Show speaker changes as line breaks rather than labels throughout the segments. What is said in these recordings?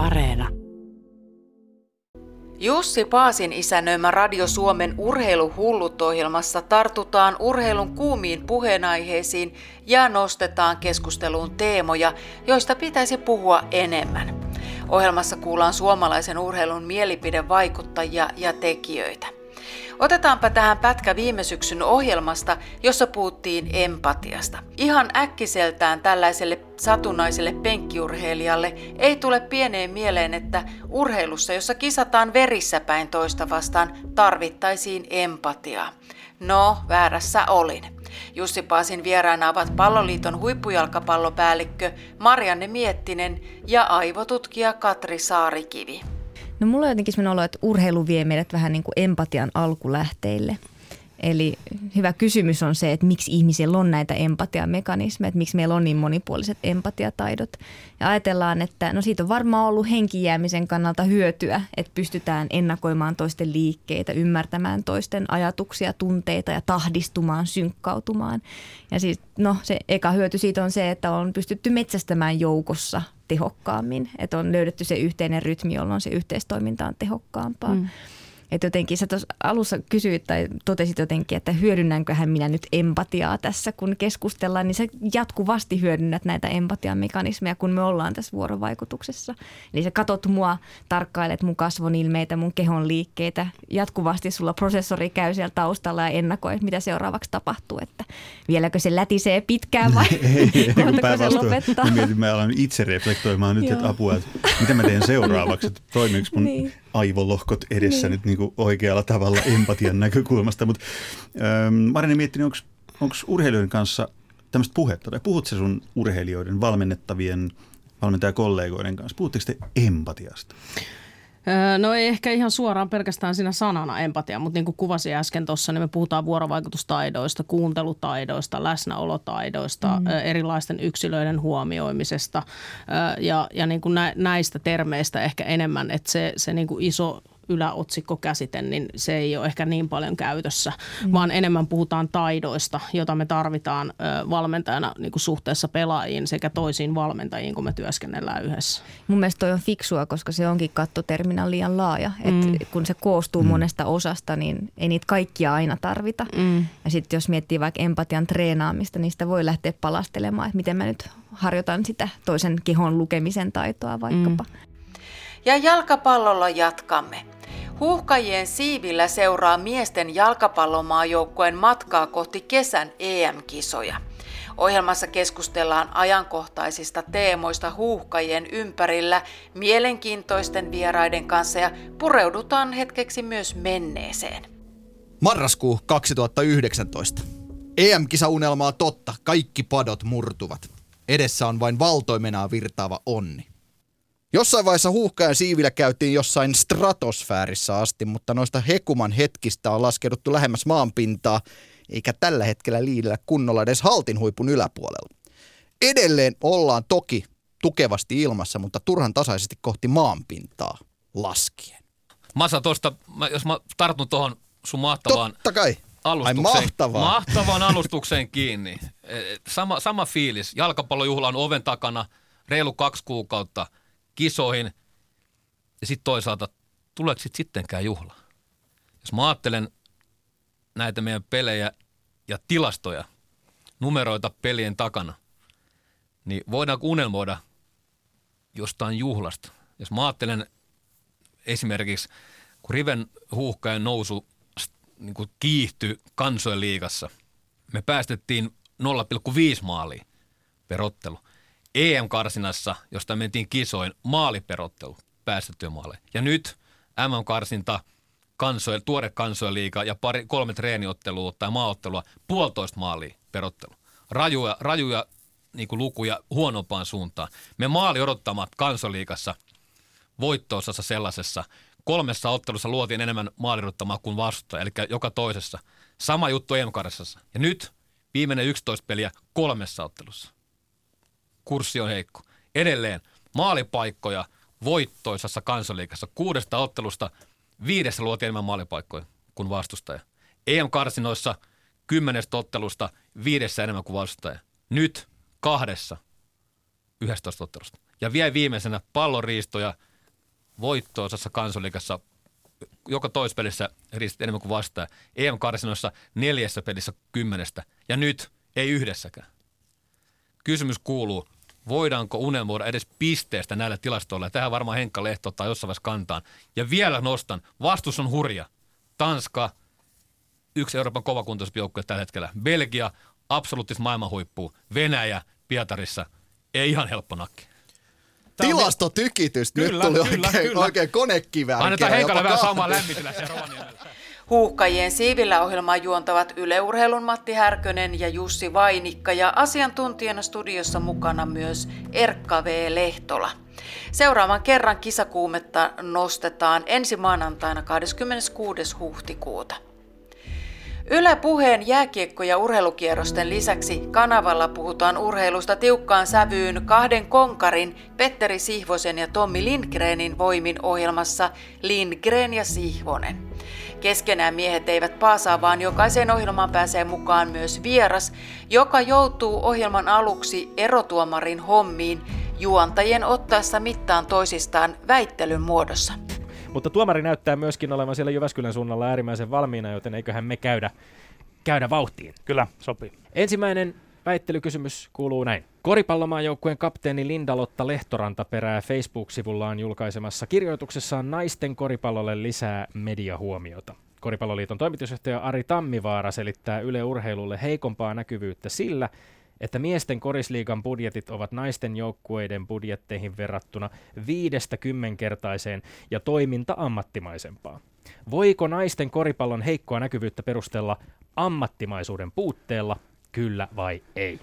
Areena.
Jussi Paasin isännöimä Radio Suomen urheiluhullut-ohjelmassa tartutaan urheilun kuumiin puheenaiheisiin ja nostetaan keskusteluun teemoja, joista pitäisi puhua enemmän. Ohjelmassa kuullaan suomalaisen urheilun mielipidevaikuttajia ja tekijöitä. Otetaanpa tähän pätkä viime syksyn ohjelmasta, jossa puhuttiin empatiasta. Ihan äkkiseltään tällaiselle satunnaiselle penkkiurheilijalle ei tule pieneen mieleen, että urheilussa, jossa kisataan verissä päin toista vastaan, tarvittaisiin empatiaa. No, väärässä olin. Jussi Paasin vieraana ovat Palloliiton huippujalkapallopäällikkö Marianne Miettinen ja aivotutkija Katri Saarikivi.
No mulla on jotenkin sellainen olo, että urheilu vie meidät vähän niin kuin empatian alkulähteille. Eli hyvä kysymys on se, että miksi ihmisillä on näitä empatiamekanismeja, että miksi meillä on niin monipuoliset empatiataidot. Ja ajatellaan, että no siitä on varmaan ollut henkijäämisen kannalta hyötyä, että pystytään ennakoimaan toisten liikkeitä, ymmärtämään toisten ajatuksia, tunteita ja tahdistumaan, synkkautumaan. Ja siis no se eka hyöty siitä on se, että on pystytty metsästämään joukossa tehokkaammin, että on löydetty se yhteinen rytmi, jolloin se yhteistoiminta on tehokkaampaa. Mm. Että jotenkin sä tuossa alussa kysyit tai totesit jotenkin, että hyödynnänkö minä nyt empatiaa tässä, kun keskustellaan, niin sä jatkuvasti hyödynnät näitä empatiamekanismeja, kun me ollaan tässä vuorovaikutuksessa. Eli sä katot mua, tarkkailet mun kasvon ilmeitä, mun kehon liikkeitä. Jatkuvasti sulla prosessori käy siellä taustalla ja ennakoi, mitä seuraavaksi tapahtuu, että vieläkö se lätisee pitkään vai
ei, ei, se lopettaa. Mä mietin, mä alan itse reflektoimaan nyt, että apua, että mitä mä teen seuraavaksi, että toimiiko mun niin aivolohkot edessä niin. nyt niin kuin oikealla tavalla empatian näkökulmasta. Mutta ähm, miettinyt, onko urheilijoiden kanssa tämmöistä puhetta, tai puhut se sun urheilijoiden, valmennettavien valmentajakollegoiden kanssa, puhutteko te empatiasta?
No ei ehkä ihan suoraan pelkästään siinä sanana empatia, mutta niin kuin kuvasin äsken tuossa, niin me puhutaan vuorovaikutustaidoista, kuuntelutaidoista, läsnäolotaidoista, mm. erilaisten yksilöiden huomioimisesta ja, ja niin kuin näistä termeistä ehkä enemmän, että se, se niin kuin iso yläotsikkokäsite, niin se ei ole ehkä niin paljon käytössä, mm. vaan enemmän puhutaan taidoista, jota me tarvitaan valmentajana niin kuin suhteessa pelaajiin sekä toisiin valmentajiin, kun me työskennellään yhdessä.
Mun mielestä toi on fiksua, koska se onkin kattoterminal liian laaja. Mm. Et kun se koostuu mm. monesta osasta, niin ei niitä kaikkia aina tarvita. Mm. Ja sitten jos miettii vaikka empatian treenaamista, niin sitä voi lähteä palastelemaan, että miten mä nyt harjoitan sitä toisen kehon lukemisen taitoa vaikkapa. Mm.
Ja jalkapallolla jatkamme. Huuhkajien siivillä seuraa miesten jalkapallomaajoukkueen matkaa kohti kesän EM-kisoja. Ohjelmassa keskustellaan ajankohtaisista teemoista huuhkajien ympärillä mielenkiintoisten vieraiden kanssa ja pureudutaan hetkeksi myös menneeseen.
Marraskuu 2019. EM-kisaunelmaa totta, kaikki padot murtuvat. Edessä on vain valtoimenaa virtaava onni. Jossain vaiheessa huuhkajan siivillä käytiin jossain stratosfäärissä asti, mutta noista hekuman hetkistä on laskeuduttu lähemmäs maanpintaa, eikä tällä hetkellä liidellä kunnolla edes haltin huipun yläpuolella. Edelleen ollaan toki tukevasti ilmassa, mutta turhan tasaisesti kohti maanpintaa laskien.
Masa, tuosta, jos mä tartun tuohon sun mahtavaan
Totta kai.
alustukseen,
Ai mahtavaa.
mahtavaan alustukseen kiinni. E, sama, sama fiilis. Jalkapallojuhla on oven takana, reilu kaksi kuukautta – kisoihin ja sitten toisaalta, tuleeko sit sittenkään juhla? Jos mä ajattelen näitä meidän pelejä ja tilastoja, numeroita pelien takana, niin voidaanko unelmoida jostain juhlasta? Jos mä ajattelen esimerkiksi, kun Riven huuhkajan nousu niin kuin kiihtyi kansojen liigassa, me päästettiin 0,5 maaliin per ottelu. EM-karsinassa, josta mentiin kisoin, maaliperottelu päästettyä maaleja. Ja nyt MM-karsinta, kansojen, tuore liiga ja pari, kolme treeniottelua tai maaottelua, puolitoista maalia perottelu. Rajuja, rajuja niin lukuja huonompaan suuntaan. Me maali odottamat kansoliikassa voittoosassa sellaisessa. Kolmessa ottelussa luotiin enemmän maalirottamaa kuin vastustaja, eli joka toisessa. Sama juttu em Ja nyt viimeinen 11 peliä kolmessa ottelussa kurssi on heikko. Edelleen maalipaikkoja voittoisessa kansaliikassa kuudesta ottelusta viidessä luotiin enemmän maalipaikkoja kuin vastustaja. EM-karsinoissa kymmenestä ottelusta viidessä enemmän kuin vastustaja. Nyt kahdessa 11 ottelusta. Ja vielä viimeisenä palloriistoja voittoisessa kansolikassa joka toispelissä ristit enemmän kuin vastaan. EM-karsinoissa neljässä pelissä kymmenestä ja nyt ei yhdessäkään. Kysymys kuuluu, voidaanko unelmoida edes pisteestä näillä tilastoilla. Tähän varmaan Henkka Lehto ottaa jossain vaiheessa kantaan. Ja vielä nostan, vastus on hurja. Tanska, yksi Euroopan kovakuntoisempi joukkue tällä hetkellä. Belgia, absoluuttis maailmanhuippu. Venäjä, Pietarissa, ei ihan helppo nakki.
Tilastotykitys. Nyt tuli kyllä, oikein, kyllä. oikein konekiväärin.
Annetaan Heikalle vähän samaa lämmitellä siellä
Huuhkajien siivillä ohjelmaa juontavat Yleurheilun Matti Härkönen ja Jussi Vainikka ja asiantuntijana studiossa mukana myös Erkka V. Lehtola. Seuraavan kerran kisakuumetta nostetaan ensi maanantaina 26. huhtikuuta. Yle Puheen jääkiekko- ja urheilukierrosten lisäksi kanavalla puhutaan urheilusta tiukkaan sävyyn kahden konkarin Petteri Sihvosen ja Tommi Lindgrenin voimin ohjelmassa Lindgren ja Sihvonen. Keskenään miehet eivät paasaa, vaan jokaiseen ohjelmaan pääsee mukaan myös vieras, joka joutuu ohjelman aluksi erotuomarin hommiin juontajien ottaessa mittaan toisistaan väittelyn muodossa.
Mutta tuomari näyttää myöskin olevan siellä Jyväskylän suunnalla äärimmäisen valmiina, joten eiköhän me käydä, käydä vauhtiin.
Kyllä, sopii.
Ensimmäinen väittelykysymys kuuluu näin. Koripallomaajoukkueen kapteeni Linda-Lotta Lehtoranta perää Facebook-sivullaan julkaisemassa kirjoituksessaan naisten koripallolle lisää mediahuomiota. Koripalloliiton toimitusjohtaja Ari Tammivaara selittää Yle Urheilulle heikompaa näkyvyyttä sillä, että miesten korisliigan budjetit ovat naisten joukkueiden budjetteihin verrattuna viidestä kymmenkertaiseen ja toiminta ammattimaisempaa. Voiko naisten koripallon heikkoa näkyvyyttä perustella ammattimaisuuden puutteella, kyllä vai ei?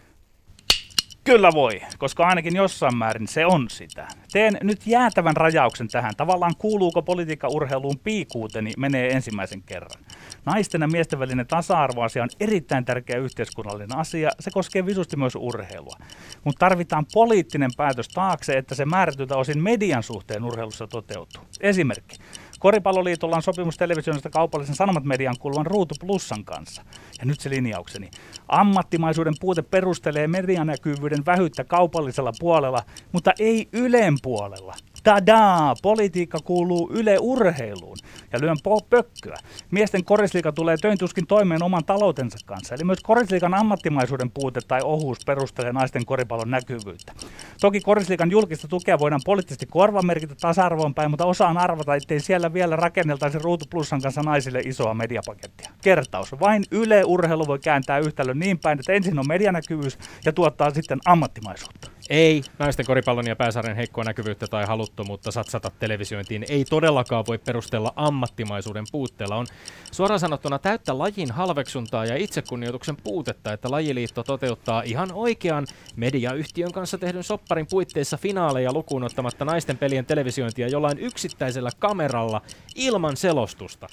Kyllä voi, koska ainakin jossain määrin se on sitä. Teen nyt jäätävän rajauksen tähän. Tavallaan kuuluuko politiikka-urheiluun piikuuteni menee ensimmäisen kerran. Naisten ja miesten välinen tasa-arvoasia on erittäin tärkeä yhteiskunnallinen asia. Se koskee visusti myös urheilua. Mutta tarvitaan poliittinen päätös taakse, että se määrätytä osin median suhteen urheilussa toteutuu. Esimerkki. Koripalloliitolla on sopimus televisioista kaupallisen sanomat median kuuluvan Ruutu Plussan kanssa. Ja nyt se linjaukseni. Ammattimaisuuden puute perustelee medianäkyvyyden vähyyttä kaupallisella puolella, mutta ei Ylen puolella. Tadaa! Politiikka kuuluu Yle Urheiluun ja lyön po- pökköä. Miesten korisliika tulee töintuskin toimeen oman taloutensa kanssa. Eli myös korisliikan ammattimaisuuden puute tai ohuus perustelee naisten koripallon näkyvyyttä. Toki korisliikan julkista tukea voidaan poliittisesti korvamerkitä tasa-arvoon päin, mutta osaan arvata, ettei siellä vielä rakenneltaisi Ruutu Plussan kanssa naisille isoa mediapakettia. Kertaus. Vain Yle Urheilu voi kääntää yhtälön niin päin, että ensin on medianäkyvyys ja tuottaa sitten ammattimaisuutta.
Ei naisten koripallon ja pääsarjan heikkoa näkyvyyttä tai haluttomuutta satsata televisiointiin ei todellakaan voi perustella ammattimaisuuden puutteella. On suoraan sanottuna täyttä lajin halveksuntaa ja itsekunnioituksen puutetta, että lajiliitto toteuttaa ihan oikean mediayhtiön kanssa tehdyn sopparin puitteissa finaaleja lukuun ottamatta naisten pelien televisiointia jollain yksittäisellä kameralla ilman selostusta.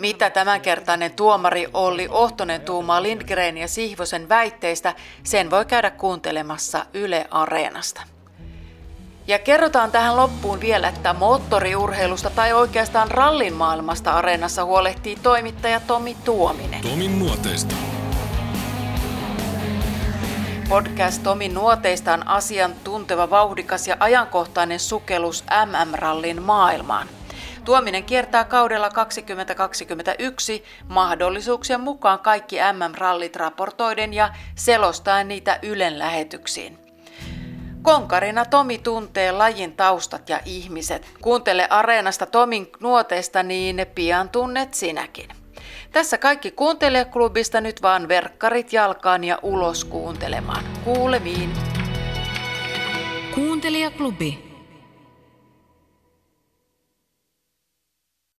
Mitä tämänkertainen tuomari Olli Ohtonen tuumaa Lindgren ja Sihvosen väitteistä, sen voi käydä kuuntelemassa Yle Areenasta. Ja kerrotaan tähän loppuun vielä, että moottoriurheilusta tai oikeastaan rallin maailmasta areenassa huolehtii toimittaja Tomi Tuominen.
Tomin nuoteista.
Podcast Tomin nuoteista on asiantunteva, vauhdikas ja ajankohtainen sukellus MM-rallin maailmaan. Tuominen kiertää kaudella 2021 mahdollisuuksien mukaan kaikki MM-rallit raportoiden ja selostaen niitä Ylen lähetyksiin. Konkarina Tomi tuntee lajin taustat ja ihmiset. Kuuntele Areenasta Tomin nuoteista, niin pian tunnet sinäkin. Tässä kaikki kuuntelijaklubista nyt vaan verkkarit jalkaan ja ulos kuuntelemaan. Kuulemiin.
Kuuntelijaklubi.